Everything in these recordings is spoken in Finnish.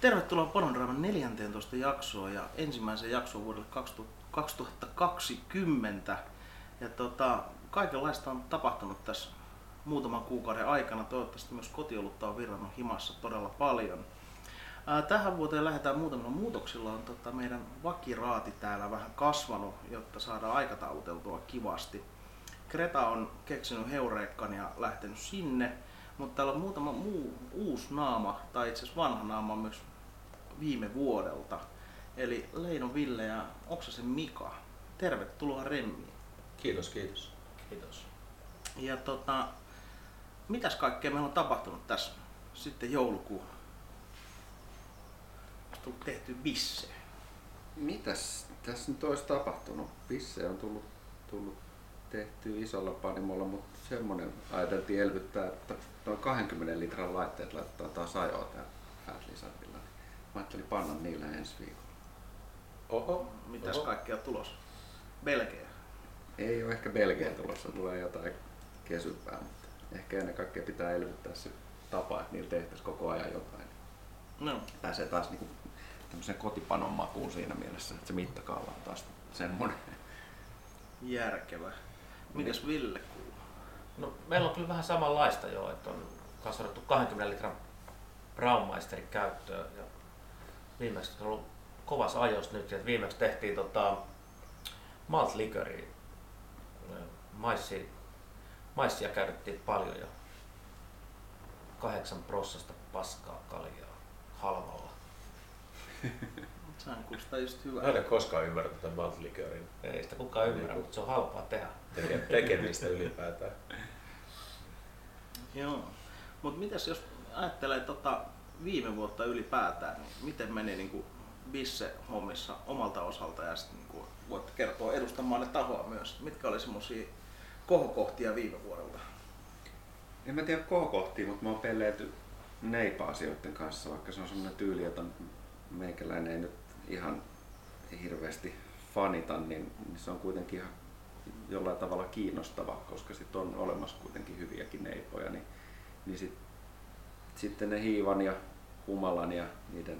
Tervetuloa Panodraaman 14 jaksoon ja ensimmäisen jaksoon vuodelle 2020. Ja tota, kaikenlaista on tapahtunut tässä muutaman kuukauden aikana. Toivottavasti myös kotiolutta on virrannut himassa todella paljon. Tähän vuoteen lähdetään muutamilla muutoksilla. On tota meidän vakiraati täällä vähän kasvanut, jotta saadaan aikatauluteltua kivasti. Kreta on keksinyt heureekkan ja lähtenyt sinne, mutta täällä on muutama muu uusi naama, tai itse asiassa vanha naama myös viime vuodelta. Eli Leino Ville ja Oksasen Mika. Tervetuloa Remmiin. Kiitos, kiitos. Kiitos. Ja tota, mitäs kaikkea meillä on tapahtunut tässä sitten joulukuun? Tullut tehty bisse? Mitäs tässä nyt olisi tapahtunut? Pisse on tullut, tullut tehty isolla panimolla, mutta semmonen ajateltiin elvyttää, että noin 20 litran laitteet laittaa taas ajoa täällä Fat. Mä ajattelin panna niillä ensi viikolla. Oho. Mitäs oho. kaikkea tulos? Belgia. Ei ole ehkä Belgian tulossa, tulee jotain kesympää, mutta ehkä ennen kaikkea pitää elvyttää se tapa, että niillä tehtäisiin koko ajan jotain. No, Pääsee taas niinku tämmöisen kotipanon makuun siinä mielessä, että se mittakaava on taas semmoinen. järkevä. Mitäs Ville kuuluu? No, meillä on kyllä vähän samanlaista jo, että on kasvatettu 20 litran Braumeisterin käyttöön ja viimeksi on ollut kovas ajos nyt ja viimeksi tehtiin tota malt liköriä. Maissi, maissia käytettiin paljon ja kahdeksan prossasta paskaa kaljaa halvalla. Sehän kuulostaa just hyvää. Mä en ole koskaan ymmärtänyt tätä maltliköörin Ei sitä kukaan ymmärrä, Niin. mutta se on halpaa tehdä. teke- tekemistä ylipäätään. Joo. Mutta mitäs jos ajattelee tota viime vuotta ylipäätään, niin miten meni niin bisse-hommissa omalta osalta ja sitten niin voitte kertoa edustamaan tahoa myös. Mitkä oli semmoisia kohokohtia viime vuodelta? En mä tiedä kohokohtia, mutta mä oon pelleety neipa-asioiden kanssa, vaikka se on semmoinen tyyli, jota meikäläinen ei nyt ihan hirveästi fanita, niin, se on kuitenkin ihan jollain tavalla kiinnostava, koska sit on olemassa kuitenkin hyviäkin neipoja, niin, niin sit, sitten ne hiivan ja humalan ja niiden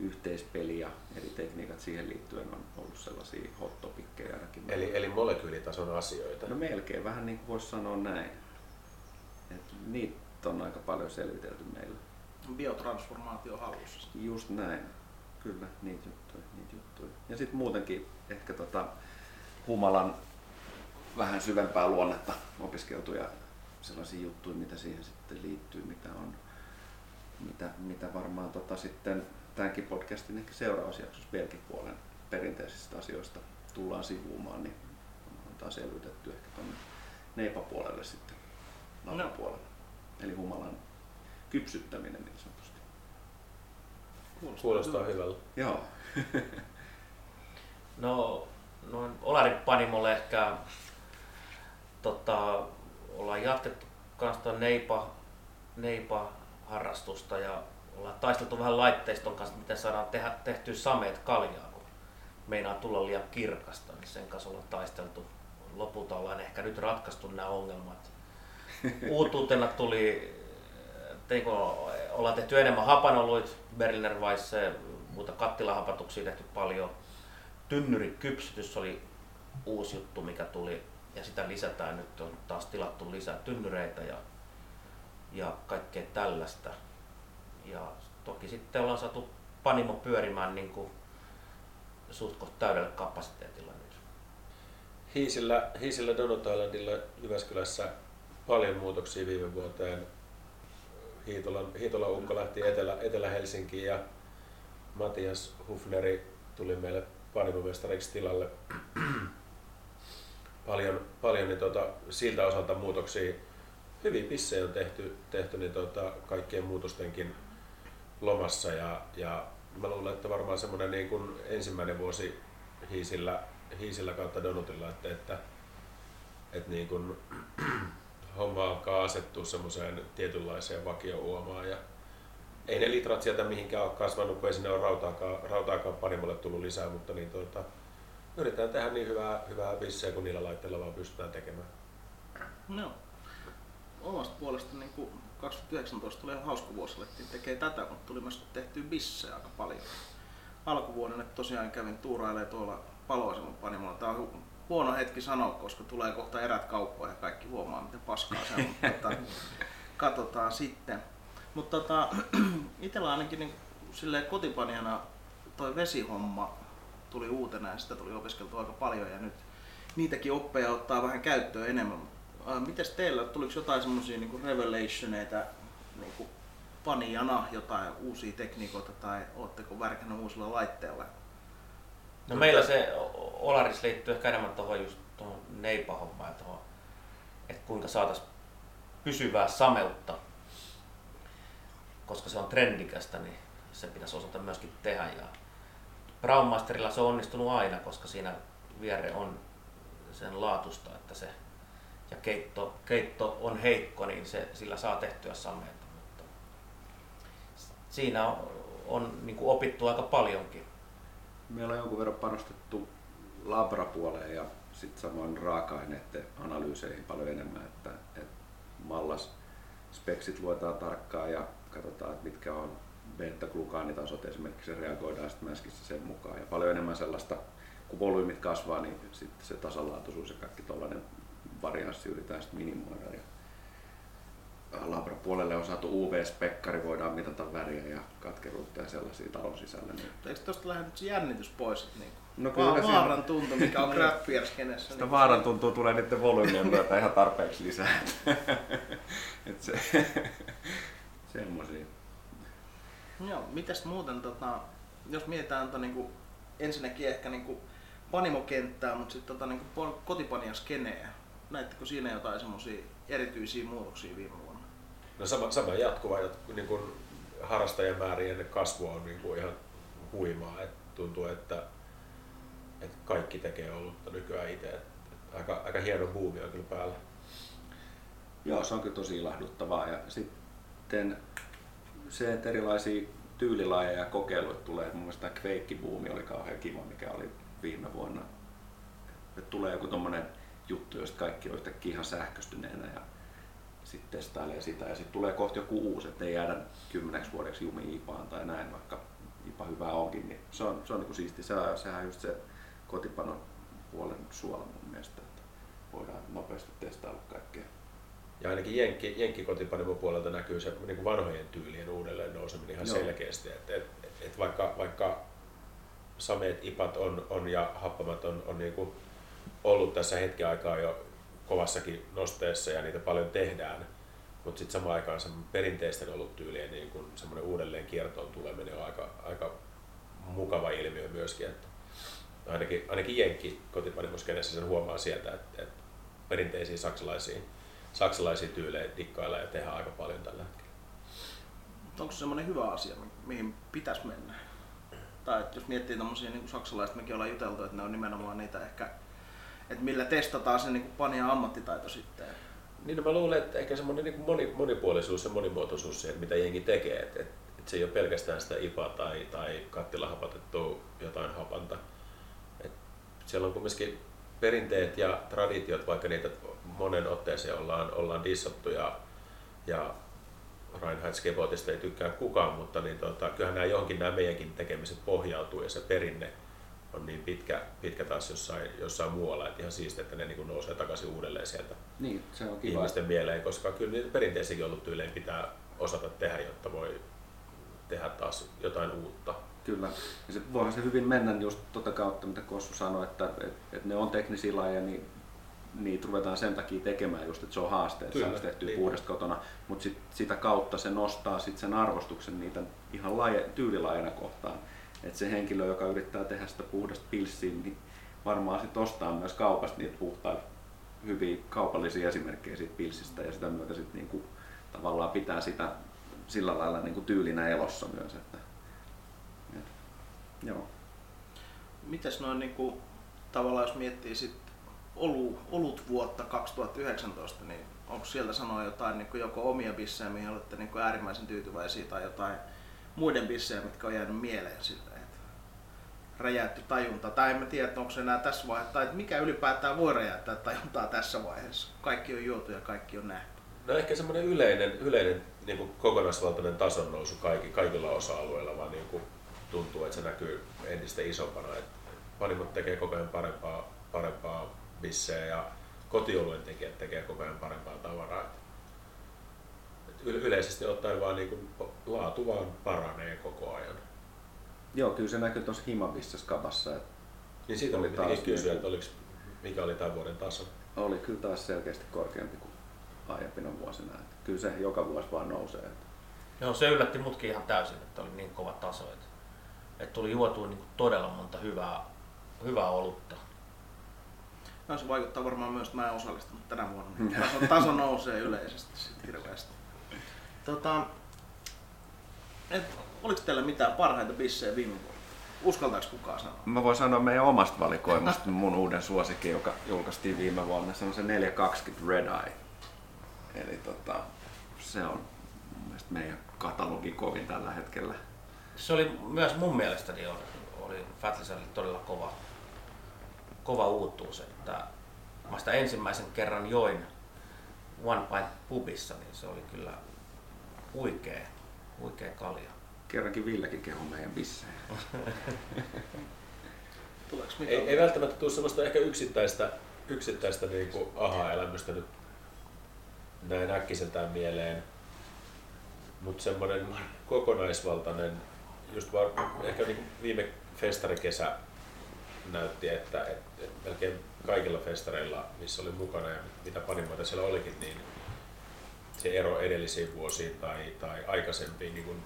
yhteispeli ja eri tekniikat siihen liittyen on ollut sellaisia hot topickeja ainakin. Eli, eli molekyylitason asioita. No melkein vähän niin kuin voisi sanoa näin. Et niitä on aika paljon selvitelty meillä. Biotransformaatio hallussa. Just näin. Kyllä, niitä juttuja. Niitä juttuja. Ja sitten muutenkin ehkä tota humalan vähän syvempää luonnetta opiskeltuja sellaisia juttuja, mitä siihen sitten liittyy, mitä on mitä, mitä varmaan tota sitten tämänkin podcastin ehkä seuraavassa jaksossa Belgipuolen perinteisistä asioista tullaan sivuumaan, niin on taas selvitetty ehkä tuonne neipapuolelle sitten No. laukapuolelle. Eli humalan kypsyttäminen niin sanotusti. Kuulostaa hyvältä. Joo. No, noin Olarin panimolle ehkä tota, ollaan jatkettu kanssa tuon neipa, neipa harrastusta ja ollaan taisteltu vähän laitteiston kanssa, miten saadaan tehdä, tehtyä sameet kaljaa, kun meinaa tulla liian kirkasta, niin sen kanssa ollaan taisteltu. Lopulta ollaan ehkä nyt ratkaistu nämä ongelmat. Uutuutena tuli, teikö, ollaan tehty enemmän hapanoluit, Berliner Weisse, muuta kattilahapatuksia tehty paljon. Tynnyrikypsytys oli uusi juttu, mikä tuli ja sitä lisätään nyt, on taas tilattu lisää tynnyreitä ja, ja kaikkea tällaista. Ja toki sitten ollaan saatu panimo pyörimään niin kuin suht täydellä kapasiteetilla nyt. Hiisillä, Hiisillä Donut Islandilla Jyväskylässä paljon muutoksia viime vuoteen. Hiitolan, Hiitolan Ukko lähti Etelä, Etelä-Helsinkiin ja Matias Hufneri tuli meille panimomestariksi tilalle. Paljon, paljon niin tota, siltä osalta muutoksia. Hyvin pissejä on tehty, tehty niin tota, kaikkien muutostenkin lomassa ja, ja mä luulen, että varmaan semmoinen niin kuin ensimmäinen vuosi Hiisillä, Hiisillä kautta Donutilla, että, että, että niin kuin, homma alkaa asettua semmoiseen tietynlaiseen vakiouomaan ja ei ne litrat sieltä mihinkään ole kasvanut, kun ei sinne ole rautaakaan, rautaakaan panimolle tullut lisää, mutta niin tuota, yritetään tehdä niin hyvää, hyvää bissejä kuin niillä laitteilla vaan pystytään tekemään. No. Omasta puolesta niin kuin 2019 tuli ihan hauska vuosi, alettiin tekee tätä, mutta tuli myös tehtyä bissejä aika paljon. Alkuvuonna tosiaan kävin tuurailemaan tuolla Paloasemon panimolla. Tää on hu- huono hetki sanoa, koska tulee kohta erät kauppoja ja kaikki huomaa, miten paskaa se on. mutta tota, katsotaan sitten. Mutta tota, itsellä ainakin niin, silleen kotipanijana toi vesihomma tuli uutena ja sitä tuli opiskeltu aika paljon ja nyt niitäkin oppeja ottaa vähän käyttöön enemmän. Äh, mites teillä, tuliko jotain semmosia niin revelationeita niin panijana, jotain uusia tekniikoita tai ootteko värkännyt uusilla laitteilla? No meillä se Olaris liittyy ehkä enemmän tuohon just tuohon neipahommaan ja että kuinka saataisiin pysyvää sameutta. Koska se on trendikästä, niin se pitäisi osata myöskin tehdä. Ja Braunmasterilla se on onnistunut aina, koska siinä vierre on sen laatusta, että se ja keitto, keitto on heikko, niin se, sillä saa tehtyä sameita. Mutta siinä on, on niin kuin opittu aika paljonkin. Meillä on jonkun verran panostettu labrapuoleen ja sitten samoin raaka-aineiden analyyseihin paljon enemmän, että, että mallas speksit luetaan tarkkaan ja katsotaan, että mitkä on beta-glukaanitasot esimerkiksi reagoidaan sitten mäskissä sen mukaan. Ja paljon enemmän sellaista, kun volyymit kasvaa, niin sitten se tasalaatuisuus ja kaikki tuollainen varianssi yritetään sitten minimoida. Ja Labra-puolelle on saatu UV-spekkari, voidaan mitata väriä ja katkeruutta ja sellaisia talon sisällä. Niin Eikö tuosta lähde nyt se jännitys pois? että Niin No Va- kyllä siinä- vaaran tuntu, mikä on craft beer skenessä. Sitä vaaran tuntuu tulee niiden volyymien myötä ihan tarpeeksi lisää. Et se, semmosia. Joo, mitäs muuten, tota, jos mietitään tota, niinku, ensinnäkin ehkä niinku, panimokenttää, mutta sitten tota, niinku, kotipaniaskeneä. Näittekö siinä jotain semmoisia erityisiä muutoksia viime vuonna? No sama, sama jatkuva jatku, niin kuin harrastajamäärien kasvu on niin kuin ihan huimaa. Et tuntuu, että, että kaikki tekee olutta nykyään itse. Et Aika, aika hieno buumi on kyllä päällä. Joo, se on kyllä tosi ilahduttavaa. Ja sitten se, että erilaisia tyylilajeja ja kokeiluja tulee. Mun mielestä tämä kveikkibuumi oli kauhean kiva, mikä oli viime vuonna. Että tulee joku tommonen juttu, josta kaikki on yhtäkkiä ihan sähköstyneenä ja sitten testailee sitä ja sitten tulee kohta joku uusi, että ei jäädä kymmeneksi vuodeksi jumi IPAan tai näin, vaikka IPA hyvä onkin, niin se on, se on niin siisti. Se, sehän on just se kotipanon puolen suola mun mielestä, että voidaan nopeasti testailla kaikkea. Ja ainakin Jenkki, Jenkki puolelta näkyy se niin kuin vanhojen tyylien uudelleen nouseminen ihan Joo. selkeästi. Et, et, et vaikka, vaikka sameet, ipat on, on ja happamat on, on niin kuin ollut tässä hetken aikaa jo kovassakin nosteessa ja niitä paljon tehdään, mutta sitten samaan aikaan se perinteisten oluttyylien niin kuin semmoinen uudelleen kiertoon tuleminen on aika, aika mukava ilmiö myöskin. Että ainakin, ainakin Jenkki kotipanimoskenessä sen huomaa sieltä, että, että perinteisiä saksalaisia, saksalaisia tyylejä dikkaillaan ja tehdään aika paljon tällä hetkellä. Onko se semmoinen hyvä asia, mi- mihin pitäisi mennä? Tai että jos miettii tommosia niin saksalaiset, mekin ollaan juteltu, että ne on nimenomaan niitä ehkä, että millä testataan se niin pania ammattitaito sitten. Niin no mä luulen, että ehkä semmoinen niin moni, monipuolisuus ja monimuotoisuus siihen, mitä jengi tekee, että et, et se ei ole pelkästään sitä IPA tai, tai kattilahapatettua jotain hapanta. Et siellä on kumminkin perinteet ja traditiot, vaikka niitä monen otteeseen ollaan, ollaan dissattu ja, ja Reinhard Skebotista ei tykkää kukaan, mutta niin tota, kyllähän nämä johonkin nämä meidänkin tekemiset pohjautuu ja se perinne on niin pitkä, pitkä taas jossain, jossain muualla, että ihan siistiä, että ne niin nousee takaisin uudelleen sieltä Niin, se on kiva. ihmisten mieleen, koska kyllä niitä perinteisiäkin ollut tyylejä pitää osata tehdä, jotta voi tehdä taas jotain uutta. Kyllä. Ja se, voihan se hyvin mennä just tota kautta, mitä Kossu sanoi, että, että, että ne on teknisiä lajeja, niin niitä ruvetaan sen takia tekemään just, että se on haaste, että Kyllä, saisi tehtyä niin. puhdasta kotona, mutta sit, sitä kautta se nostaa sit sen arvostuksen niitä ihan laje, tyylilajena kohtaan. Että se henkilö, joka yrittää tehdä sitä puhdasta pilssiä, niin varmaan sit ostaa myös kaupasta niitä puhtaita, hyviä kaupallisia esimerkkejä siitä pilsistä ja sitä myötä sit niinku, tavallaan pitää sitä sillä lailla niinku tyylinä elossa myös. Että, et, joo. Mites noin niin kuin, tavallaan jos miettii sit olu, olut vuotta 2019, niin onko sieltä sanoa jotain niin kuin joko omia bissejä, mihin olette niin kuin äärimmäisen tyytyväisiä, tai jotain muiden bissejä, mitkä on jäänyt mieleen siltä, että räjäytty tajunta, tai en tiedä, onko se enää tässä vaiheessa, tai mikä ylipäätään voi räjäyttää tajuntaa tässä vaiheessa. Kaikki on juotu ja kaikki on nähty. No ehkä semmoinen yleinen, yleinen niin kuin kokonaisvaltainen tason nousu kaikki, kaikilla osa-alueilla, vaan niin kuin tuntuu, että se näkyy entistä isompana. Että panimot tekee koko ajan parempaa, parempaa bissejä ja kotiolujen tekijät tekee koko ajan parempaa tavaraa. Et yle- yleisesti ottaen vaan niin kuin laatu vaan paranee koko ajan. Joo, kyllä se näkyy tuossa Himabissa skabassa, että Niin siitä Oli taas kysyä, että oliks, mikä oli tämän vuoden taso. oli kyllä taas selkeästi korkeampi kuin aiempina vuosina. Että kyllä se joka vuosi vaan nousee. Että Joo, se yllätti mutkin ihan täysin, että oli niin kova taso. Että, että tuli juotua niin todella monta hyvää, hyvää olutta. No se vaikuttaa varmaan myös, että mä en osallistunut tänä vuonna. niin Taso, taso nousee yleisesti sit hirveästi. Tota, et, oliko teillä mitään parhaita bissejä viime vuonna? Uskaltaako kukaan sanoa? Mä voin sanoa meidän omasta valikoimasta mun uuden suosikin, joka julkaistiin viime vuonna. Se on se 420 Red Eye. Eli tota, se on mun mielestä meidän katalogin kovin tällä hetkellä. Se oli myös mun mielestäni oli, oli Fatliselle todella kova, kova uutuus, että mä sitä ensimmäisen kerran join One Pint pubissa, niin se oli kyllä huikea, huikea kalja. Kerrankin Villekin kehu meidän bissejä. Tuleeko Ei, ei välttämättä tule sellaista ehkä yksittäistä, yksittäistä niin kuin aha-elämystä nyt näin äkkiseltään mieleen, mutta semmoinen kokonaisvaltainen, just var, ehkä niin kuin viime festarikesä näytti, että, että, että melkein kaikilla festareilla, missä oli mukana ja mitä panimoita siellä olikin, niin se ero edellisiin vuosiin tai, tai aikaisempiin niin kuin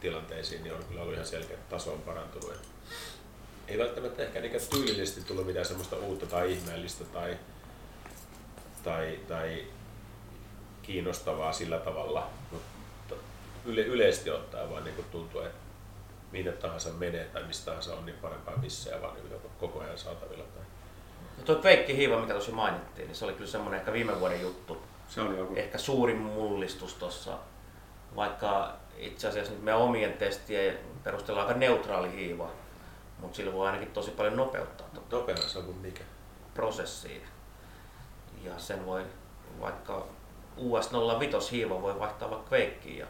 tilanteisiin niin on kyllä ollut ihan selkeä, että taso on parantunut. Et ei välttämättä ehkä niinkään tyylillisesti tullut mitään semmoista uutta tai ihmeellistä tai, tai, tai kiinnostavaa sillä tavalla, mutta yle, yleisesti ottaen vaan niin tuntuu, että minne tahansa menee tai mistä tahansa on niin parempaa missään vaan niin koko ajan saatavilla. Tai... Ja tuo Kveikki Hiiva, mikä tuossa mainittiin, niin se oli kyllä semmoinen ehkä viime vuoden juttu. Se on joku Ehkä suurin mullistus tuossa, vaikka itse asiassa nyt meidän omien testien perusteella aika neutraali hiiva, mutta sillä voi ainakin tosi paljon nopeuttaa tuota Nopeana se on kuin mikä. prosessiin. Ja sen voi vaikka US05 hiiva voi vaihtaa vaikka Kveikkiin ja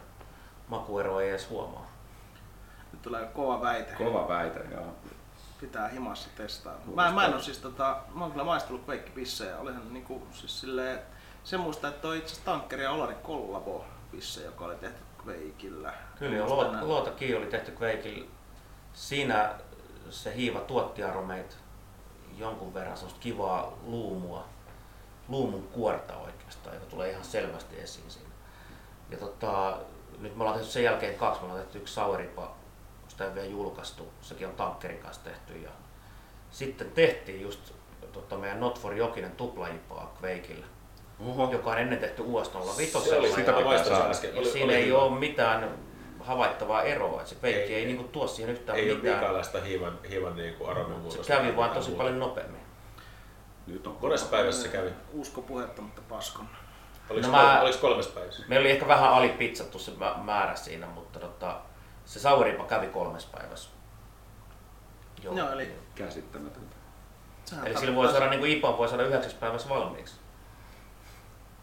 makuero ei edes huomaa. Nyt tulee kova väite. kova väite. Joo. Pitää himassa testaa. Mä, mä en oo siis tota, mä oon kyllä maistellut kaikki pissejä. Olihan niinku siis silleen, se muista, että toi itse asiassa Tankkeri ja Olari kollabo pisse, joka oli tehty Quakeillä. Kyllä jo Muistan luota, luota kiinni oli tehty Kveikillä. Siinä se hiiva tuotti aromeita jonkun verran semmoista kivaa luumua, luumun kuorta oikeastaan, joka tulee ihan selvästi esiin siinä. Ja tota, nyt me ollaan tehty sen jälkeen kaksi, me ollaan tehty yksi Sauripa, sitä ei ole vielä julkaistu, sekin on Tankkerin kanssa tehty. Ja sitten tehtiin just tota, meidän Not for Jokinen tuplajipaa Kveikillä, Oho. joka on ennen tehty US 05. Se oli sitä. Ja Oli, siinä oli ei hyvä. ole mitään havaittavaa eroa, että se peikki Ei, ei, ei niinku tuo siihen yhtään Ei ole mitään. minkäänlaista hiivan, hiivan niin kuin Se kävi vaan tosi paljon nopeammin. Nyt on Monessa päivässä se kävi. Usko puhetta, mutta paskon. Oliko, No mä- oliko kolmes päivässä? Meillä oli ehkä vähän alipizzattu se mä- määrä siinä, mutta tota, se sauripa kävi kolmes päivässä. Joo. Joo, eli käsittämätöntä. sehän Eli sillä voi saada niinku IPA voi saada yhdeksäs päivässä valmiiksi.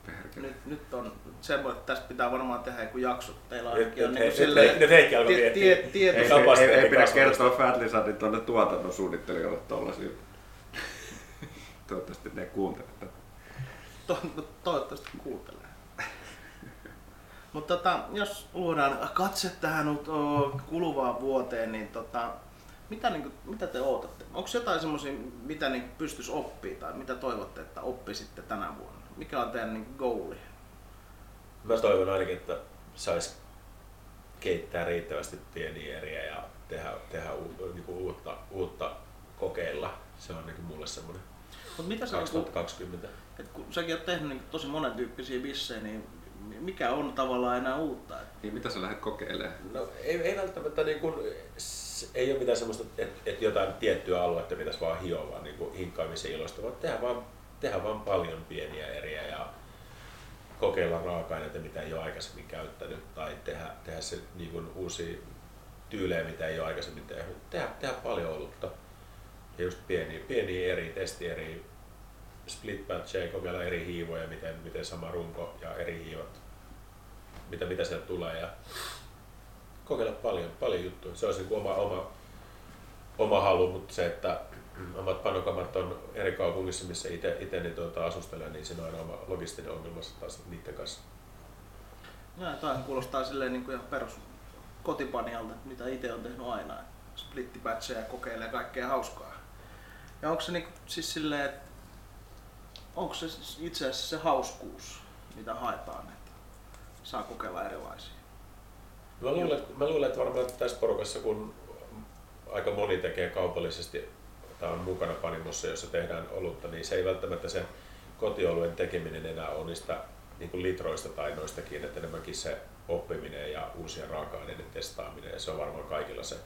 Perkele. Nyt, nyt on se, että tästä pitää varmaan tehdä joku jakso. Teillä on Nyt, ainakin on niin nyt, silleen... nyt, nyt Heikki alkoi miettiä. Ei, Ei, ei, pidä kertoa Fatlisadin tuonne tuotannon suunnittelijoille tollasia. Toivottavasti ne kuuntelee tätä. To, no, toivottavasti kuuntelee. Mutta tota, jos luodaan katse tähän kuluvaan vuoteen, niin tota, mitä, niin kuin, mitä te odotatte? Onko jotain semmoisia, mitä niin pystyisi oppii tai mitä toivotte, että oppisitte tänä vuonna? Mikä on teidän niin goali? Mä toivon ainakin, että sais keittää riittävästi pieniä eriä ja tehdä, tehdä u, niin kuin uutta, uutta kokeilla. Se on niin kuin mulle semmoinen Mut mitä sä, niin kuin, 2020. et kun säkin oot tehnyt niin tosi monen tyyppisiä bissejä, niin mikä on tavallaan enää uutta? Et Niin mitä sä lähdet kokeilemaan? No ei, ei välttämättä niin kuin, ei ole mitään semmoista, että, että jotain tiettyä aluetta pitäisi vaan hioa, vaan niin kuin hinkkaamisen ilosta, vaan tehdä vaan, tehdä vaan paljon pieniä eriä ja kokeilla raaka-aineita, mitä ei ole aikaisemmin käyttänyt, tai tehdä, tehdä se niin kuin uusia tyylejä, mitä ei ole aikaisemmin tehnyt. Tehdä, tehdä paljon olutta ja just pieniä, pieniä eri testieriä split batcheja, kokeilla eri hiivoja, miten, miten sama runko ja eri hiivat, mitä, mitä sieltä tulee ja kokeilla paljon, paljon juttuja. Se olisi niin oma, oma, oma halu, mutta se, että omat panokamat on eri kaupungissa, missä itse niin tuota, asustelen, niin siinä on aina oma logistinen ongelma taas niiden kanssa. Ja tämä kuulostaa silleen niin kuin ihan perus kotipanialta, mitä itse on tehnyt aina. Splittipätsejä kokeilee kaikkea hauskaa. Ja onko se niin, siis silleen, että onko se itse asiassa se hauskuus, mitä haetaan, että saa kokeilla erilaisia? Mä luulen, mä luulen että varmaan tässä porukassa, kun aika moni tekee kaupallisesti, tai on mukana panimossa, jossa tehdään olutta, niin se ei välttämättä se kotioluen tekeminen enää ole niistä niin kuin litroista tai noistakin, että enemmänkin se oppiminen ja uusien raaka-aineiden testaaminen, ja se on varmaan kaikilla se.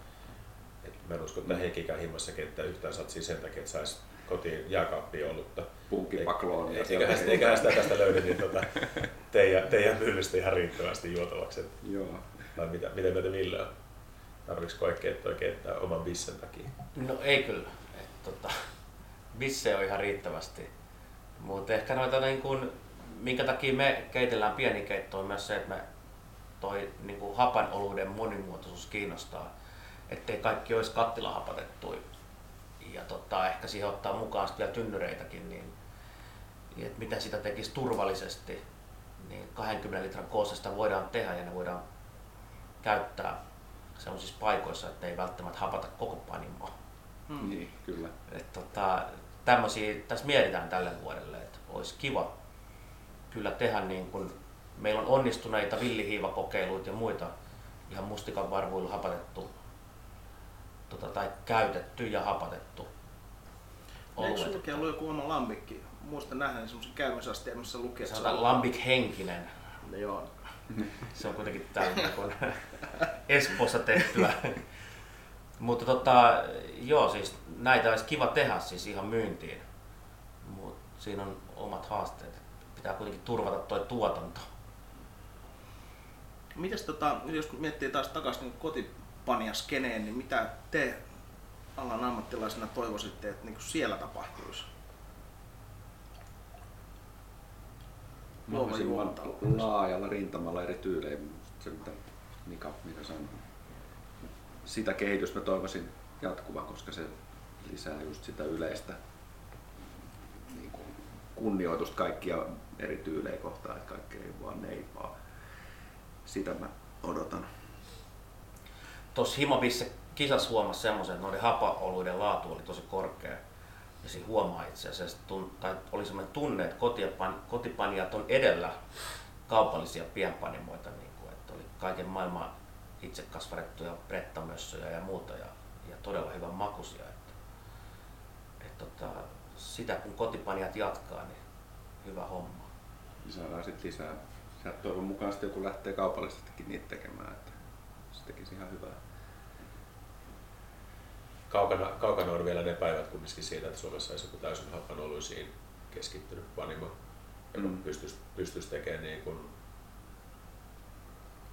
Et mä en usko, että Heikkikään himmassakin, että yhtään satsii sen takia, että saisi kotiin jääkaappiin ollutta. Punkkipakloon. Eiköhän, eiköhän sitä tästä löydy niin tota, teidän, teidän myllystä ihan riittävästi juotavaksi. Joo. Tai mitä, miten mieltä Ville on? Tarvitsi oikein, oikein oman bissen takia? No ei kyllä. Et, tota, bisse on ihan riittävästi. Mutta ehkä noita niin kun, minkä takia me keitellään pieni keitto on myös se, että me toi niin kuin hapan oluiden monimuotoisuus kiinnostaa. Ettei kaikki olisi kattilahapatettu. Ja tota, ehkä siihen ottaa mukaan vielä tynnyreitäkin, niin että mitä sitä tekisi turvallisesti, niin 20 litran koosta voidaan tehdä ja ne voidaan käyttää sellaisissa paikoissa, että ei välttämättä hapata koko panimoa. Hmm. Niin, kyllä. Et tota, tämmöisiä tässä mietitään tälle vuodelle, että olisi kiva kyllä tehdä niin kuin, meillä on onnistuneita villihiivakokeiluita ja muita ihan mustikan varvuilla hapatettu tota, tai käytetty ja hapatettu. Eikö sinullakin ollut joku oma lambikki? Muistan nähneeni semmoisen käymisasteen, missä lukee, että se on lambik henkinen. No, joo. Se on kuitenkin täällä niin Espoossa tehtyä. Mutta tota, joo, siis näitä olisi kiva tehdä siis ihan myyntiin. Mutta siinä on omat haasteet. Pitää kuitenkin turvata tuo tuotanto. Mites tota, jos miettii taas takaisin niin kotipaniaskeneen, niin mitä te alan ammattilaisena toivoisitte, että niin siellä tapahtuisi? Mahdollisimman laajalla rintamalla eri tyylejä, se mitä Mika, Mika sanoi. Sitä kehitystä mä toivoisin jatkuva, koska se lisää just sitä yleistä niin kuin kunnioitusta kaikkia eri tyylejä kohtaan, että kaikki ei vaan neipaa. Sitä mä odotan. Tuossa Himobisse kisassa huomasi semmoisen, että noiden hapaoluiden laatu oli tosi korkea. Ja siinä huomaa itse asiassa, tai oli semmoinen tunne, että kotipan, kotipanijat on edellä kaupallisia pienpanimoita, niin kuin, että oli kaiken maailman itse kasvatettuja brettamössöjä ja muuta ja, ja todella hyvän makuisia. Että, että, että, sitä kun kotipanijat jatkaa, niin hyvä homma. Saadaan sitten lisää. Sieltä toivon mukaan sitten joku lähtee kaupallisestikin niitä tekemään, että se tekisi ihan hyvää kaukana, kaukana on vielä ne päivät kumminkin siitä, että Suomessa olisi joku täysin happanoluisiin keskittynyt panimo, joka mm. pystyisi, pystyisi tekemään niin kuin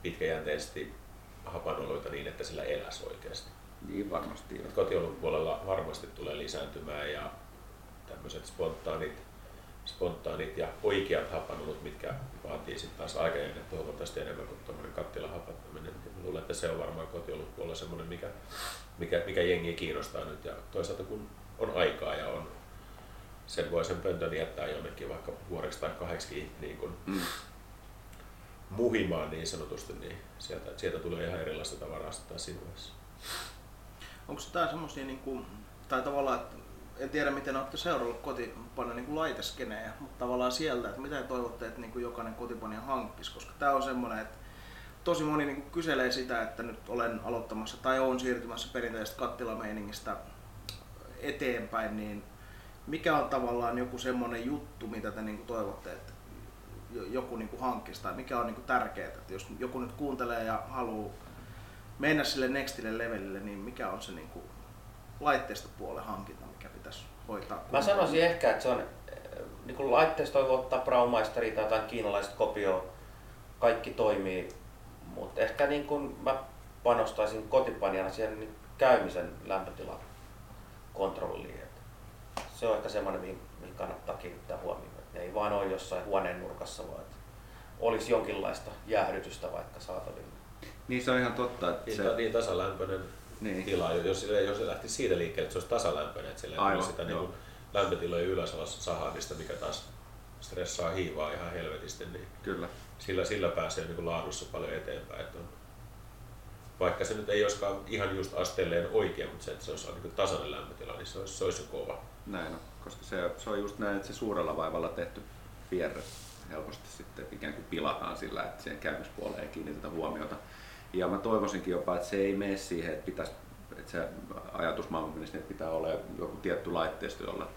pitkäjänteisesti hapanoluita niin, että sillä eläisi oikeasti. Niin varmasti. Kotiolun varmasti tulee lisääntymään ja tämmöiset spontaanit, spontaanit ja oikeat hapanolut, mitkä vaatii sitten taas aikajännettä huomattavasti enemmän kuin tuommoinen kattilahapattaminen. Luulen, että se on varmaan kotiolun semmoinen, mikä mikä, mikä jengi kiinnostaa nyt. Ja toisaalta kun on aikaa ja on sen voi sen pöntön jättää jonnekin vaikka vuodeksi tai kahdeksi niin kuin mm. muhimaan niin sanotusti, niin sieltä, sieltä tulee ihan erilaista tavaraa sitten taas siinä vaiheessa. Onko tämä semmoisia, niin kuin, tai tavallaan, että en tiedä miten olette seurannut kotipanijan niin laiteskenejä, mutta tavallaan sieltä, että mitä toivotte, että niin kuin jokainen kotipanija hankkisi, koska tämä on semmoinen, että tosi moni niin kyselee sitä, että nyt olen aloittamassa tai olen siirtymässä perinteisestä kattilameiningistä eteenpäin, niin mikä on tavallaan joku semmoinen juttu, mitä te niin kuin toivotte, että joku niin kuin hankkisi tai mikä on niin kuin tärkeää, että jos joku nyt kuuntelee ja haluaa mennä sille nextille levelille, niin mikä on se niin kuin laitteistopuolen hankinta, mikä pitäisi hoitaa? Mä sanoisin ehkä, että se on niin kuin laitteisto voi ottaa Braumeisteria tai jotain kiinalaista kopioa, kaikki toimii mutta ehkä niin kun mä panostaisin kotipanijana siihen niin käymisen lämpötilan kontrolliin. se on ehkä semmoinen, mihin, mihin kannattaa kiinnittää huomioon. Ne ei vaan ole jossain huoneen nurkassa, vaan että olisi jonkinlaista jäähdytystä vaikka saatavilla. Niin se on ihan totta, että Niin, se, niin tasalämpöinen Niin. tila, jos, jos se lähti siitä liikkeelle, että se olisi tasalämpöinen, että sillä ei sitä niin kuin lämpötilojen ylösalas sahaamista, mikä taas stressaa hiivaa ihan helvetisti, niin kyllä. sillä, sillä pääsee niin kuin laadussa paljon eteenpäin. Että on, vaikka se nyt ei olisikaan ihan just asteelleen oikein, mutta se, että se olisi niin tasainen lämpötila, niin se olisi, se olisi kova. Näin on, koska se, se on just näin, että se suurella vaivalla tehty vierre helposti sitten ikään kuin pilataan sillä, että siihen käymispuoleen ei kiinnitetä huomiota. Ja mä toivoisinkin jopa, että se ei mene siihen, että, pitäisi, että se ajatusmaailma menisi, niin, että pitää olla joku tietty laitteisto, jolla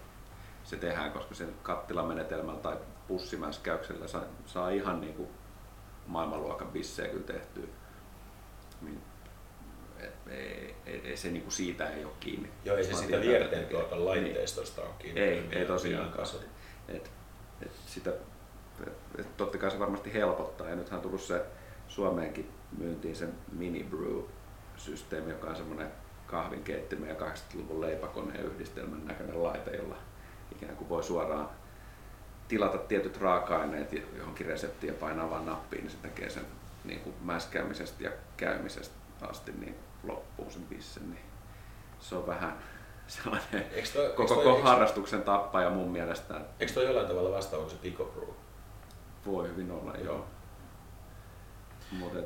se tehdään, koska sen kattilamenetelmällä tai pussimäskäyksellä saa, saa ihan niin kuin maailmanluokan bissejä kyllä tehtyä. Niin, et, ei, ei, ei, se niin kuin siitä ei ole kiinni. Joo, ei se vierteen että tekee. tuota laitteistosta ole kiinni. Ei, Millään- ei tosiaankaan. Et, et sitä, et, et totta kai se varmasti helpottaa. Ja nythän on tullut se Suomeenkin myyntiin se mini brew systeemi, joka on semmoinen kahvinkeittimen ja 80-luvun leipäkoneen yhdistelmän näköinen laite, jolla ikään kuin voi suoraan tilata tietyt raaka-aineet johonkin reseptiin ja painaa vaan nappiin, niin se tekee sen niin kuin mäskäämisestä ja käymisestä asti niin loppuun sen bissen. Niin se on vähän sellainen Eikö toi, eikö koko, toi, koko harrastuksen tappaja mun mielestä. eikö toi jollain tavalla vastaava se Pico Brew? Voi hyvin olla, joo. Mutta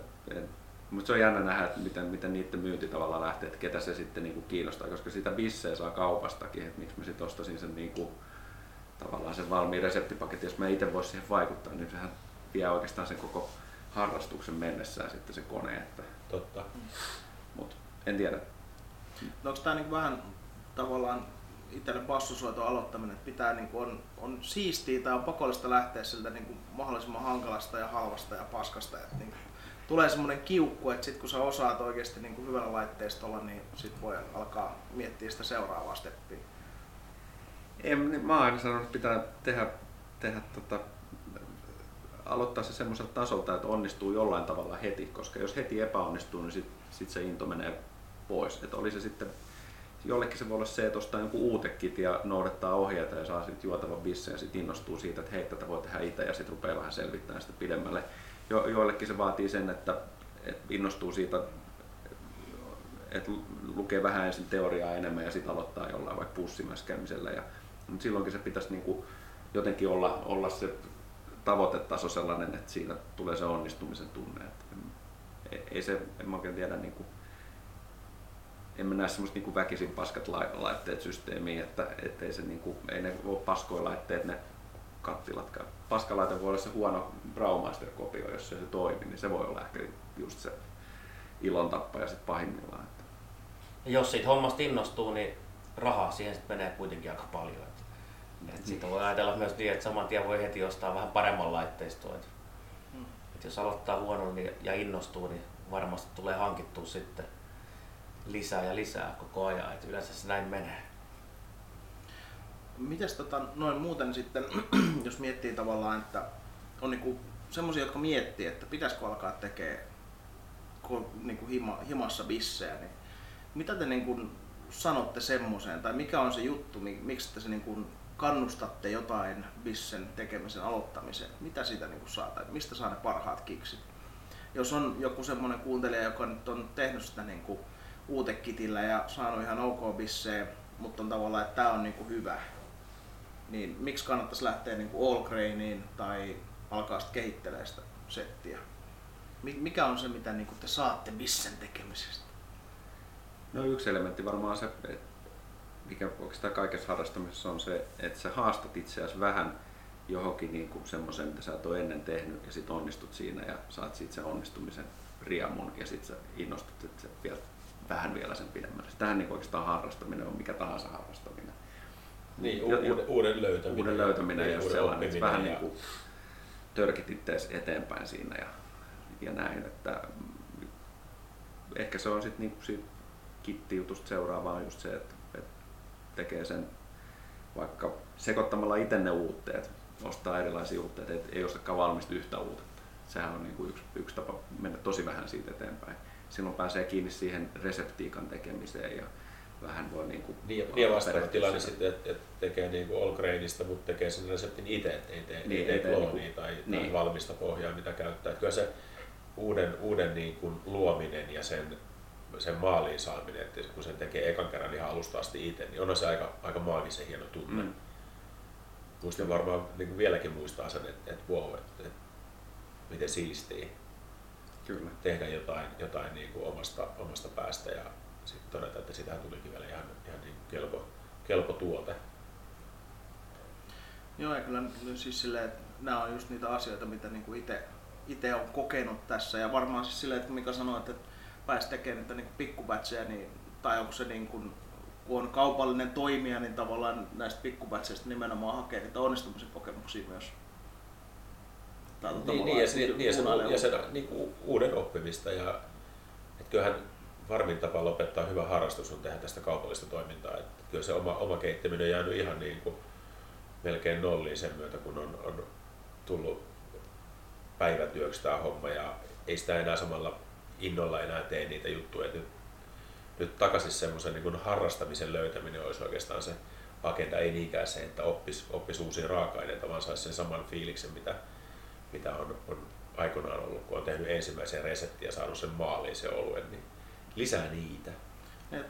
mut se on jännä nähdä, että miten, miten niiden myynti tavallaan lähtee, että ketä se sitten niinku kiinnostaa, koska sitä bissejä saa kaupastakin, että miksi mä sitten ostasin sen niinku, tavallaan sen valmiin reseptipaketin, jos mä itse voisin siihen vaikuttaa, niin sehän vie oikeastaan sen koko harrastuksen mennessään sitten se kone, että, Totta. mut en tiedä. No onko tämä niinku vähän tavallaan itselle bassosoiton aloittaminen, että pitää niinku on, on siistiä tai on pakollista lähteä siltä niinku mahdollisimman hankalasta ja halvasta ja paskasta, että niinku tulee semmoinen kiukku, että sit kun sä osaat oikeasti niinku hyvällä laitteistolla, niin sit voi alkaa miettiä sitä seuraavaa steppiä. En, niin mä oon aina sanonut, että pitää tehdä, tehdä tota, aloittaa se semmoiselta tasolta, että onnistuu jollain tavalla heti, koska jos heti epäonnistuu, niin sit, sit se into menee pois. Että oli se sitten, jollekin se voi olla se, että ostaa jonkun uutekit ja noudattaa ohjeita ja saa sitten juotavan bissen ja sitten innostuu siitä, että hei, tätä voi tehdä itse ja sitten rupeaa vähän selvittämään sitä pidemmälle. Jo, joillekin se vaatii sen, että, että innostuu siitä, että lukee vähän ensin teoriaa enemmän ja sitten aloittaa jollain vaikka pussimäskäämisellä. Ja, mutta silloinkin se pitäisi niinku jotenkin olla, olla se tavoitetaso sellainen, että siinä tulee se onnistumisen tunne. Että ei- ei se, en mä oikein tiedä, niin kuin, en mä näe semmoista niin kuin väkisin paskat lai- laitteet systeemiin, että et ei, se, niin kuin, ei ne ole paskoja laitteet ne kattilatkaan. Paskalaite voi olla se huono Braumaster-kopio, jos se ei toimi, niin se voi olla ehkä just se ilon tappaja sit pahimmillaan. Että Ja jos siitä hommasta innostuu, niin rahaa siihen sitten menee kuitenkin aika paljon. Et, siitä voi ajatella myös niin, että saman tien voi heti ostaa vähän paremman laitteistoa. Et, Mm. et jos aloittaa huonolla niin, ja innostuu, niin varmasti tulee hankittua sitten lisää ja lisää koko ajan. Et yleensä se näin menee. Mites tota, noin muuten sitten, jos miettii tavallaan, että on niinku semmoisia, jotka miettii, että pitäisikö alkaa tekemään niinku hima, himassa bissejä, niin mitä te niinku sanotte semmoiseen, tai mikä on se juttu, mi- miksi te se niinku kannustatte jotain bissen tekemisen aloittamiseen? Mitä siitä niinku saa, tai mistä saa ne parhaat kiksit? Jos on joku semmoinen kuuntelija, joka nyt on tehnyt sitä niinku uutekitillä ja saanut ihan ok bissejä, mutta on tavallaan, että tämä on niinku hyvä, niin miksi kannattaisi lähteä niinku all grainiin tai alkaa sitten kehittelemään sitä settiä? Mi- Mikä on se, mitä niinku te saatte bissen tekemisestä? No yksi elementti varmaan se, mikä oikeastaan kaikessa harrastamisessa on se, että sä haastat itseäsi vähän johonkin niin kuin semmoisen, mitä sä et ole ennen tehnyt ja sit onnistut siinä ja saat siitä sen onnistumisen riemun ja sit sä innostut, että sä vielä vähän vielä sen pidemmälle. Tähän niin oikeastaan harrastaminen on mikä tahansa harrastaminen. Niin, Jo- u- jo- uuden, uuden löytäminen. uuden löytäminen Niin, ja uuden sellainen, että oppiminen vähän ja- niin kuin törkit ittees eteenpäin siinä ja, ja näin, että ehkä se on sitten niinku siitä kittijutusta seuraavaa just se, että, että tekee sen vaikka sekoittamalla itse ne uutteet, ostaa erilaisia uutteita, et ei ostakaan valmista yhtä uutetta. Sehän on niinku yksi, yksi tapa mennä tosi vähän siitä eteenpäin. Silloin pääsee kiinni siihen reseptiikan tekemiseen ja vähän voi niin kuin Niin, niin ja vastaavatilanne sitten, että et tekee niin kuin all grainista, mutta tekee sen reseptin itse, että ei tee, Niin, niin, ei tee kloonia niinku- tai, niin. tai valmista pohjaa, mitä käyttää. Että kyllä se uuden, uuden niin kuin luominen ja sen, sen maaliin saaminen, että kun sen tekee ekan kerran ihan alusta asti itse, niin on se aika, aika maagisen hieno tunne. Mm. Mm. Muistan varmaan niin kuin vieläkin muistaa sen, että, että wow, että, että miten siistiä Kyllä. tehdä jotain, jotain niin kuin omasta, omasta päästä ja sitten todeta, että sitähän tulikin vielä ihan, ihan niin kelpo, kelpo tuote. Joo, ja kyllä siis silleen, että nämä on just niitä asioita, mitä niinku itse itse on kokenut tässä. Ja varmaan siis silleen, että Mika sanoi, että pääsi tekemään niitä niinku pikkubatcheja, niin, tai onko se niin kuin, kun on kaupallinen toimija, niin tavallaan näistä pikkubatcheista nimenomaan hakee niitä onnistumisen kokemuksia myös. Niin, niin, ja, se, niin, ja, sen, kuunnailee ja sen niin kuin uuden oppimista. Ja, että kyllähän varmin tapa lopettaa hyvä harrastus on tehdä tästä kaupallista toimintaa. Että kyllä se oma, oma keittiminen on jäänyt ihan niin kuin melkein nolliin sen myötä, kun on, on tullut päivätyöksi tämä homma ja ei sitä enää samalla innolla enää tee niitä juttuja. Et nyt, nyt takaisin semmoisen niin harrastamisen löytäminen olisi oikeastaan se agenda, ei niinkään se, että oppisi oppis uusia raaka-aineita, vaan saisi sen saman fiiliksen, mitä, mitä on, on aikoinaan ollut, kun on tehnyt ensimmäisen reseptin ja saanut sen maaliin se oluen, niin lisää niitä. Et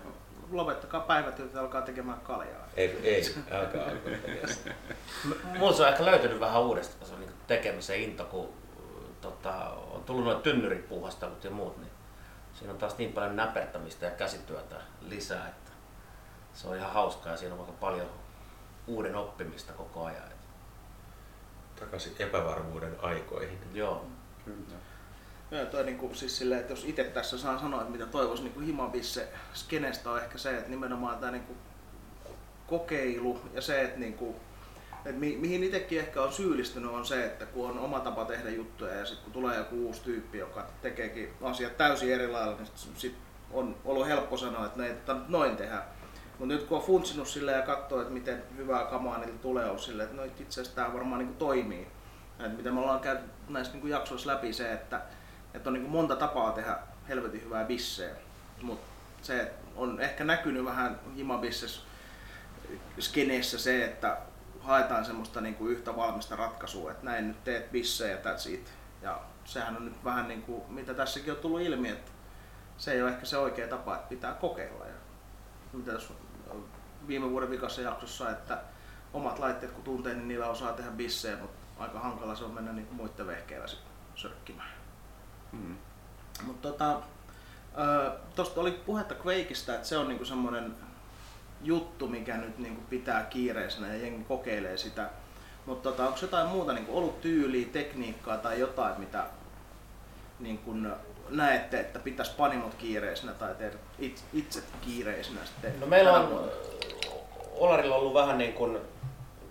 lopettakaa päivätyöt ja alkaa tekemään kaljaa. Ei, ei älkää alkaa. Mulla se on ehkä löytynyt vähän uudestaan se niin tekemisen into, kun tota, on tullut noin tynnyripuuhastelut ja muut, niin siinä on taas niin paljon näpertämistä ja käsityötä lisää, että se on ihan hauskaa ja siinä on aika paljon uuden oppimista koko ajan. Takaisin epävarmuuden aikoihin. joo. Kyllä. Joo, toi niinku, siis silleen, että jos itse tässä saan sanoa, että mitä toivoisi niinku Himabisse skenestä on ehkä se, että nimenomaan tämä niinku kokeilu ja se, että niinku, et mi, mihin itsekin ehkä on syyllistynyt on se, että kun on oma tapa tehdä juttuja ja sitten kun tulee joku uusi tyyppi, joka tekeekin asiat täysin eri lailla, niin sit, sit on ollut helppo sanoa, että ne ei noin tehdä. Mutta nyt kun on funtsinut silleen ja katsoo, että miten hyvää kamaa niillä tulee, on silleen, että no itse asiassa tämä varmaan niinku toimii. Et mitä me ollaan käyty näissä niinku jaksoissa läpi se, että, että on niinku monta tapaa tehdä helvetin hyvää bisseä. Mutta se on ehkä näkynyt vähän himabisses skeneessä se, että haetaan semmoista niinku yhtä valmista ratkaisua, että näin nyt teet bissejä, that's it. Ja sehän on nyt vähän niin kuin, mitä tässäkin on tullut ilmi, että se ei ole ehkä se oikea tapa, että pitää kokeilla. Ja mitä tässä viime vuoden vikassa jaksossa, että omat laitteet kun tuntee, niin niillä osaa tehdä bissejä, mutta aika hankala se on mennä niin muiden vehkeillä sörkkimään. Mm. Mutta tota, tuosta oli puhetta Quakeista, että se on niinku semmoinen juttu, mikä nyt niinku pitää kiireisenä ja jengi kokeilee sitä. Mutta tota, onko jotain muuta niinku ollut tyyliä, tekniikkaa tai jotain, mitä niin kun näette, että pitäisi panimot kiireisenä tai tehdä itse, kiireisenä sitten? No meillä on? Olarilla ollut vähän niin kuin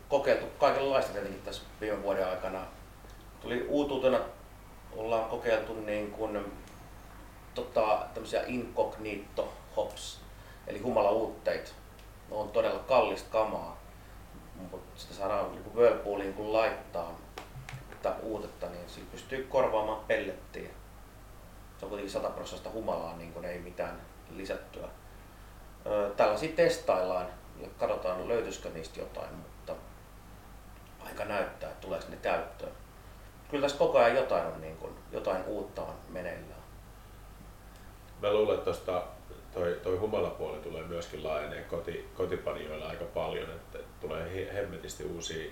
kokeiltu kaikenlaista tietenkin tässä viime vuoden aikana. Tuli uutuutena, ollaan kokeiltu niin kuin, tota, tämmöisiä incognito hops, eli humala uutteita. Ne on todella kallista kamaa, mutta sitä saadaan niin whirlpooliin kun laittaa tätä uutetta, niin sillä pystyy korvaamaan pellettiä. Se on kuitenkin 100 prosenttia humalaa, niin kuin ei mitään lisättyä. Tällaisia testaillaan ja katsotaan löytyisikö niistä jotain, mutta aika näyttää, että tuleeko ne käyttöön. Kyllä tässä koko ajan jotain, on niin kuin, jotain uutta on meneillään. Mä luulen, että tosta toi, toi humalapuoli tulee myöskin laajenee koti, kotipanijoilla aika paljon, että tulee he- hemmetisti uusia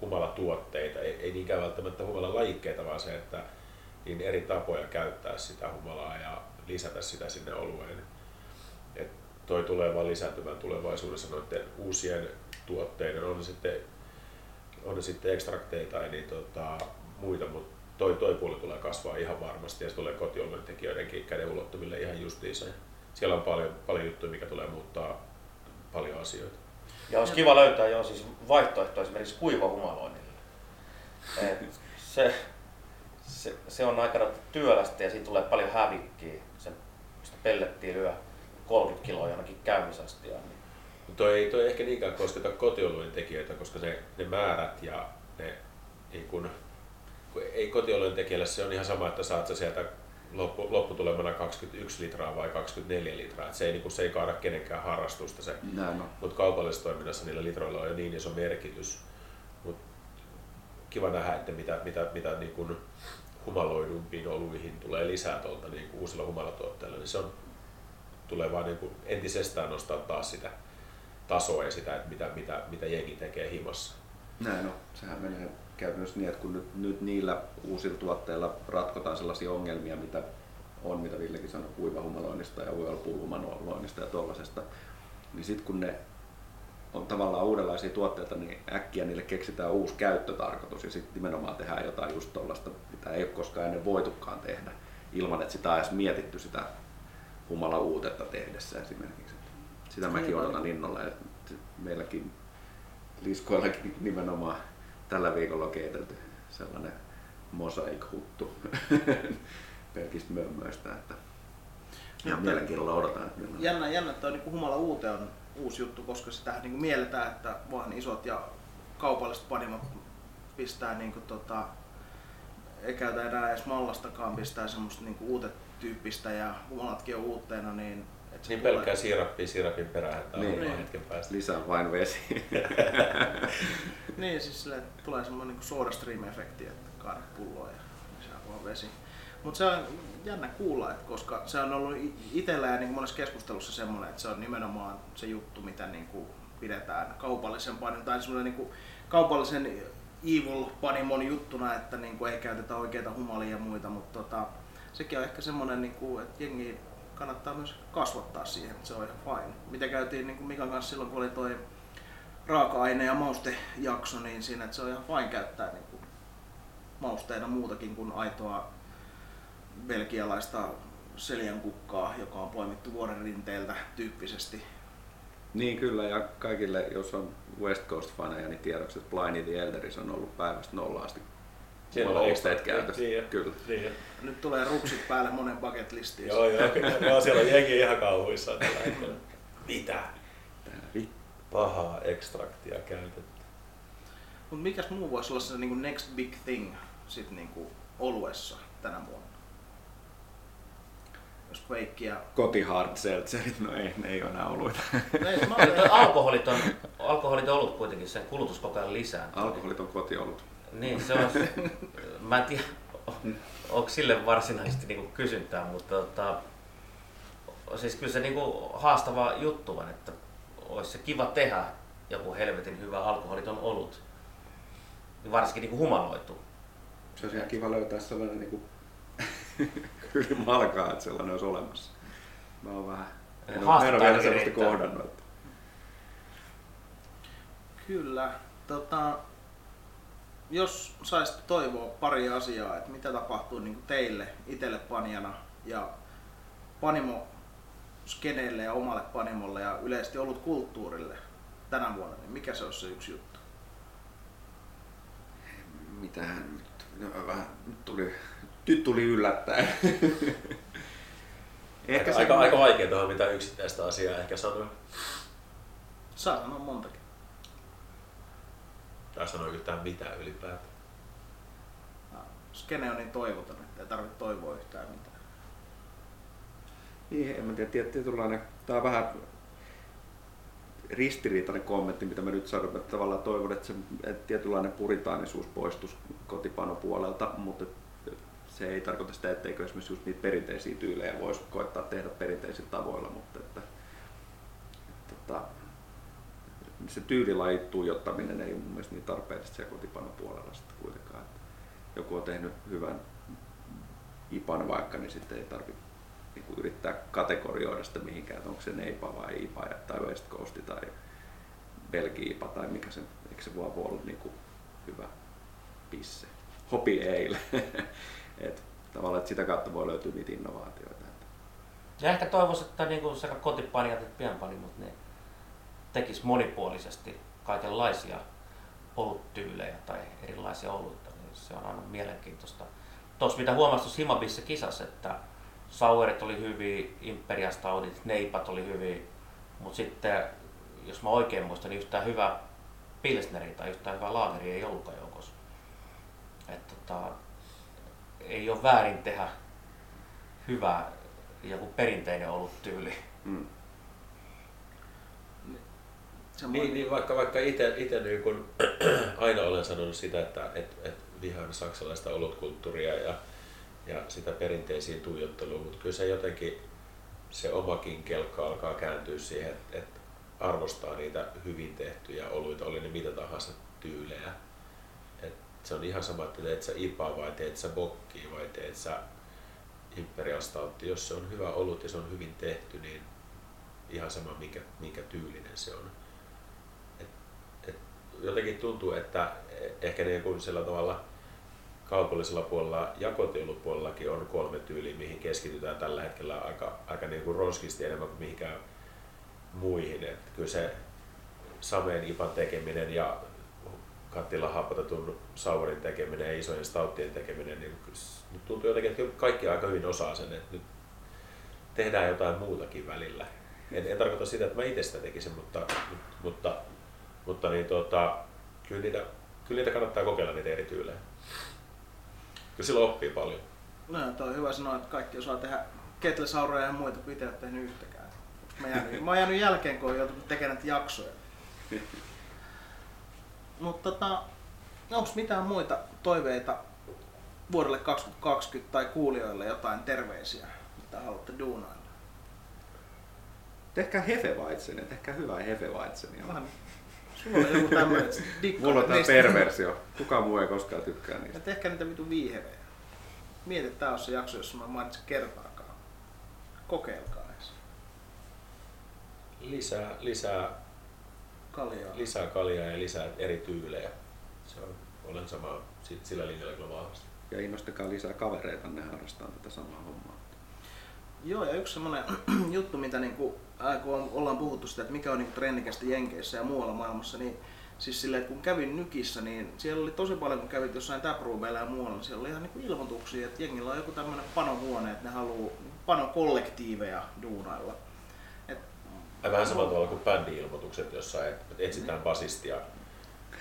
humalatuotteita, ei, ei niinkään välttämättä humalalajikkeita, vaan se, että niin eri tapoja käyttää sitä humalaa ja lisätä sitä sinne olueen. Et toi tulee vaan lisääntymään tulevaisuudessa noiden uusien tuotteiden, on sitten, on ne sitten ekstrakteja tai niin, tota, muita, mutta toi, toi puoli tulee kasvaa ihan varmasti ja se tulee kotioluen tekijöidenkin käden ulottuville ihan justiinsa. Siellä on paljon, paljon juttuja, mikä tulee muuttaa paljon asioita. Ja olisi kiva löytää jo siis vaihtoehto esimerkiksi kuivahumaloinnille. Se, se, se, on aika työlästä ja siitä tulee paljon hävikkiä. Se, sitä pellettiä lyö 30 kiloa jonnekin käymisastiaan. Niin Toi ei toi ehkä niinkään kosketa kotiolujen tekijöitä, koska se, ne määrät ja ne niin kun, kun ei kotiolujen tekijälle se on ihan sama, että saat sä sieltä loppu, lopputulemana 21 litraa vai 24 litraa. Et se, ei, niin se ei kaada kenenkään harrastusta se. On. Mutta kaupallisessa toiminnassa niillä litroilla on jo niin iso merkitys. Mut kiva nähdä, että mitä, mitä, mitä niin kuin humaloidumpiin oluihin tulee lisää tuolta niin uusilla humalatuotteilla, niin se on, tulee vaan niin entisestään nostaa taas sitä tasoa ja sitä, että mitä, mitä, mitä jengi tekee himassa. Näin on. Sehän menee käytännössä niin, että kun nyt, nyt niillä uusilla tuotteilla ratkotaan sellaisia ongelmia, mitä on, mitä Villekin sanoi, kuivahumaloinnista ja whirlpool-humaloinnista ja tuollaisesta, niin sitten kun ne on tavallaan uudenlaisia tuotteita, niin äkkiä niille keksitään uusi käyttötarkoitus ja sitten nimenomaan tehdään jotain just tuollaista, mitä ei ole koskaan ennen voitukaan tehdä, ilman että sitä on edes mietitty sitä humala uutetta tehdessä esimerkiksi. Sitä mäkin Niin, odotan innolla. että Meilläkin liskoillakin nimenomaan tällä viikolla on keitelty sellainen mosaik-huttu pelkistä mömmöistä, että ihan mielenkiinnolla odotan. Jännä, jännä että niin humala uuteen on uusi juttu, koska sitä niin mielletään, että vaan isot ja kaupalliset panimot pistää niin kuin, tota, ei käytä enää edes mallastakaan, pistää semmoista niin kuin uutet tyyppistä ja humalatkin on uutteena, niin Niin tulee- pelkkää siirappia siirapin perään, että Niin. niin. Hetken päästä. Lisää vain vesi. Niin, siis sille, tulee semmoinen niin soda stream-efekti, että kaadat pulloa ja lisää vaan vesi. Mutta se on jännä kuulla, että koska se on ollut itsellä ja niin kuin monessa keskustelussa semmoinen, että se on nimenomaan se juttu, mitä niin kuin pidetään kaupallisen panin, tai semmoinen niin kuin kaupallisen evil panimon juttuna, että niin kuin ei käytetä oikeita humalia ja muita, mutta tota, sekin on ehkä semmoinen, niin kuin, että jengi kannattaa myös kasvattaa siihen, se on ihan fine. Mitä käytiin niin kuin Mikan kanssa silloin, kun oli toi raaka-aine- ja maustejakso, niin siinä että se on ihan fine käyttää niin kuin mausteena muutakin kuin aitoa belgialaista seljankukkaa, joka on poimittu vuoren rinteeltä tyyppisesti. Niin kyllä, ja kaikille, jos on West Coast-faneja, niin tiedoksi, että Pliny the Elderis on ollut päivästä nolla asti Siellä on mausteet ekstra- käytössä. niin, Kyllä. Niin. Nyt tulee ruksit päälle monen bucket listiin. Joo, joo, joo, siellä on jengi ihan kauhuissaan tällä hetkellä. Mitä? Tää vittu. Pahaa ekstraktia käytetty. Mutta mikäs muu voisi olla se niin next big thing sit niin kuin oluessa tänä vuonna? Jos Quake ja... Koti hard seltzerit, no ei, ne ei ole enää oluita. Ei, mä alkoholit on, alkoholit on ollut kuitenkin, sen kulutus koko ajan lisääntyy. Alkoholit on kotiolut. Niin, se on, mä en tiedä, onko sille varsinaisesti niinku kysyntää, mutta tota, siis kyllä se niinku haastava juttu on, että olisi se kiva tehdä joku helvetin hyvä alkoholiton olut, niin varsinkin niinku humaloitu. Se olisi ihan kiva löytää sellainen niin kuin malkaa, että sellainen olisi olemassa. Mä oon vähän, en ole, en ole vielä sellaista riittää. kohdannut. Kyllä. Tota, jos saisit toivoa pari asiaa, että mitä tapahtuu niin kuin teille itselle panijana ja panimo skeneille ja omalle panimolle ja yleisesti ollut kulttuurille tänä vuonna, niin mikä se olisi se yksi juttu? Mitähän nyt, no, vähän, nyt tuli, nyt tuli yllättäen. Ehkä aika, se- aika, aika vaikea tuohon mitä yksittäistä asiaa ehkä sanoa. Saa sanoa montakin. Tai sanoa yhtään mitään ylipäätään. Ja Skene on niin toivoton, että ei tarvitse toivoa yhtään mitään. Niin, en mä tiedä, tiet- tietynlainen, tää on vähän ristiriitainen kommentti, mitä mä nyt sanon, että tavallaan toivon, että se että tietynlainen puritaanisuus poistuisi kotipanopuolelta, mutta se ei tarkoita sitä, etteikö esimerkiksi just niitä perinteisiä tyylejä voisi koettaa tehdä perinteisillä tavoilla, mutta että, että, että se tyylilaji tuijottaminen ei mun mielestä niin tarpeellista siellä kotipanopuolella sitten kuitenkaan. Että joku on tehnyt hyvän IPAN vaikka, niin sitten ei tarvitse niin kuin yrittää kategorioida sitä mihinkään, että onko se Neipa vai IPA tai West Coast tai Belgi IPA tai mikä se, eikö se voi olla niin kuin hyvä pisse. Hopi ale. Et tavallaan, että sitä kautta voi löytyä niitä innovaatioita. Ja ehkä toivoisin, että niinku sekä kotipanijat että pienpanimot ne tekis monipuolisesti kaikenlaisia oluttyylejä tai erilaisia oluita. Niin se on aina mielenkiintoista. Tuossa mitä huomasi tuossa Himabissa kisassa, että Sauerit oli hyviä, Imperiastaudit, Neipat oli hyviä, mutta sitten jos mä oikein muistan, niin yhtään hyvä Pilsneri tai yhtään hyvä laageri ei ollutkaan joukossa. Et tota, ei ole väärin tehdä hyvä joku perinteinen ollut tyyli. Mm. Semmoinen- Niin, niin vaikka, vaikka itse niin kun, aina olen sanonut sitä, että et, et vihaan saksalaista olutkulttuuria ja, ja sitä perinteisiin tuijottelua, mutta kyllä se jotenkin se omakin kelkka alkaa kääntyä siihen, että et arvostaa niitä hyvin tehtyjä oluita, oli ne mitä tahansa tyylejä. Et se on ihan sama, että teet sä IPA vai teet sä bokki vai teet sä Imperial Stoutti. Jos se on hyvä olut ja se on hyvin tehty, niin ihan sama minkä, minkä tyylinen se on jotenkin tuntuu, että ehkä niin kuin sillä tavalla kaupallisella puolella ja kotiolupuolellakin on kolme tyyliä, mihin keskitytään tällä hetkellä aika, aika niin kuin ronskisti enemmän kuin mihinkään muihin. Että kyllä se sameen ipan tekeminen ja kattila hapotetun saurin tekeminen ja isojen stauttien tekeminen, niin nyt tuntuu jotenkin, että kaikki aika hyvin osaa sen, että nyt tehdään jotain muutakin välillä. En, en tarkoita sitä, että mä itse sitä tekisin, mutta, mutta mutta niin tota, kyllä, niitä, kyllä niitä kannattaa kokeilla niitä eri tyylejä. Kyllä silloin oppii paljon. No, toi on hyvä sanoa, että kaikki osaa tehdä ketlesauroja ja muita, kun itse ole tehnyt yhtäkään. Mä, jäänyt, mä oon jäänyt jälkeen, kun oon joutunut tekemään näitä jaksoja. Mutta tota, onko mitään muita toiveita vuodelle 2020 tai kuulijoille jotain terveisiä, mitä haluatte duunailla? Tehkää hefevaitsenia, tehkää hyvää hefevaitsenia. Vähän Sulla on joku dikkaa Mulla on tää perversio. Kukaan muu ei koskaan tykkää Ja niistä. tehkää niitä vitu viihevejä. Mieti, että tää on se jakso, jossa mä en mainitse kertaakaan. Kokeilkaa edes. Lisää, lisää, Kaljaa. lisää kaljaa ja lisää eri tyylejä. Se on, olen sama sillä linjalla kyllä vahvasti. Ja innostakaa lisää kavereita, ne harrastaa tätä samaa hommaa. Joo, ja yksi semmonen juttu, mitä niinku, ää, kun on- ollaan puhuttu sitä, että mikä on niinku trendikästä Jenkeissä ja muualla maailmassa, niin siis silleen, että kun kävin Nykissä, niin siellä oli tosi paljon, kun kävit jossain taproomeilla ja muualla, niin siellä oli ihan niinku ilmoituksia, että jengillä on joku tämmönen panohuone, että ne haluu panokollektiiveja duunailla. Et, vähän samalla tavalla kuin bändi-ilmoitukset, jossa et- etsitään basistia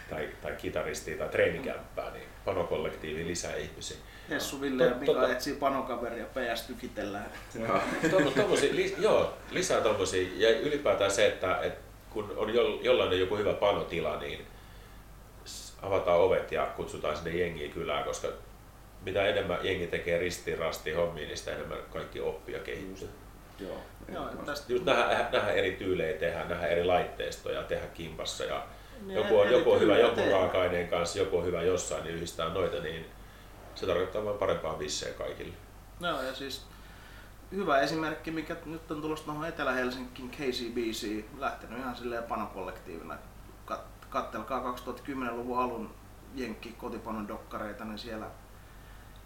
tai, tai kitaristia tai treenikämppää, niin panokollektiivi lisää ihmisiä. Hessu, Ville ja Mika tota- etsii panokaveria, PS tykitellään. Joo. Lisää tommosia. Ja ylipäätään se, että, että kun on jo, jollain joku hyvä panotila, niin avataan ovet ja kutsutaan sinne jengiä kylään, koska mitä enemmän jengi tekee ristiin rastiin hommiin, niin sitä enemmän kaikki oppia kehittyy. Joo. Joo, tästä Just nähdä, nähdä eri tyylejä tehdä, nähdä eri laitteistoja, tehdä kimpassa ja Ne joku on, joku on hyvä tehdään. raaka-aineen kanssa, joku on hyvä jossain, niin yhdistää noita, niin se tarkoittaa vain parempaa bissejä kaikille. No ja siis hyvä esimerkki, mikä nyt on tulossa tuohon Etelä-Helsinkiin KCBC, lähtenyt ihan silleen panokollektiivina. Kat- kattelkaa 2010-luvun alun jenkki kotipanon dokkareita, niin siellä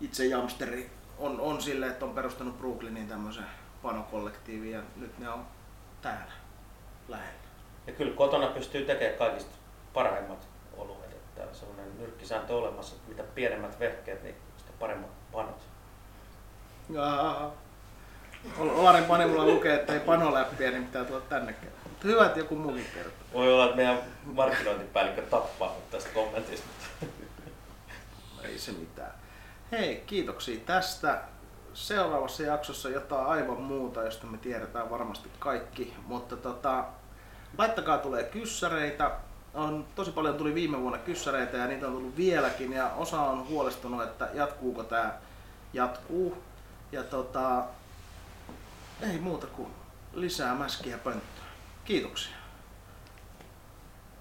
itse Jamsteri on, on silleen, että on perustanut Brooklyniin tämmöisen panokollektiivin ja nyt ne on täällä lähellä. Ja kyllä kotona pystyy tekemään kaikista parhaimmat on sellainen nyrkkisääntö olemassa, että mitä pienemmät vehkeet, niin sitä paremmat panot. Jaa. Ol- Olarin Panimolla lukee, että ei panoläppiä, niin pitää tulla tänne. Mutta hyvä, että joku muukin kertoo. Voi olla, että meidän markkinointipäällikkö tappaa mut tästä kommentista. Ei se mitään. Hei, kiitoksia tästä. Seuraavassa jaksossa jotain aivan muuta, josta me tiedetään varmasti kaikki. Mutta tota, laittakaa tulee kyssäreitä. On, tosi paljon tuli viime vuonna kyssäreitä ja niitä on tullut vieläkin. Ja osa on huolestunut, että jatkuuko tämä jatkuu. Ja tota, ei muuta kuin lisää mäskiä pönttöä. Kiitoksia.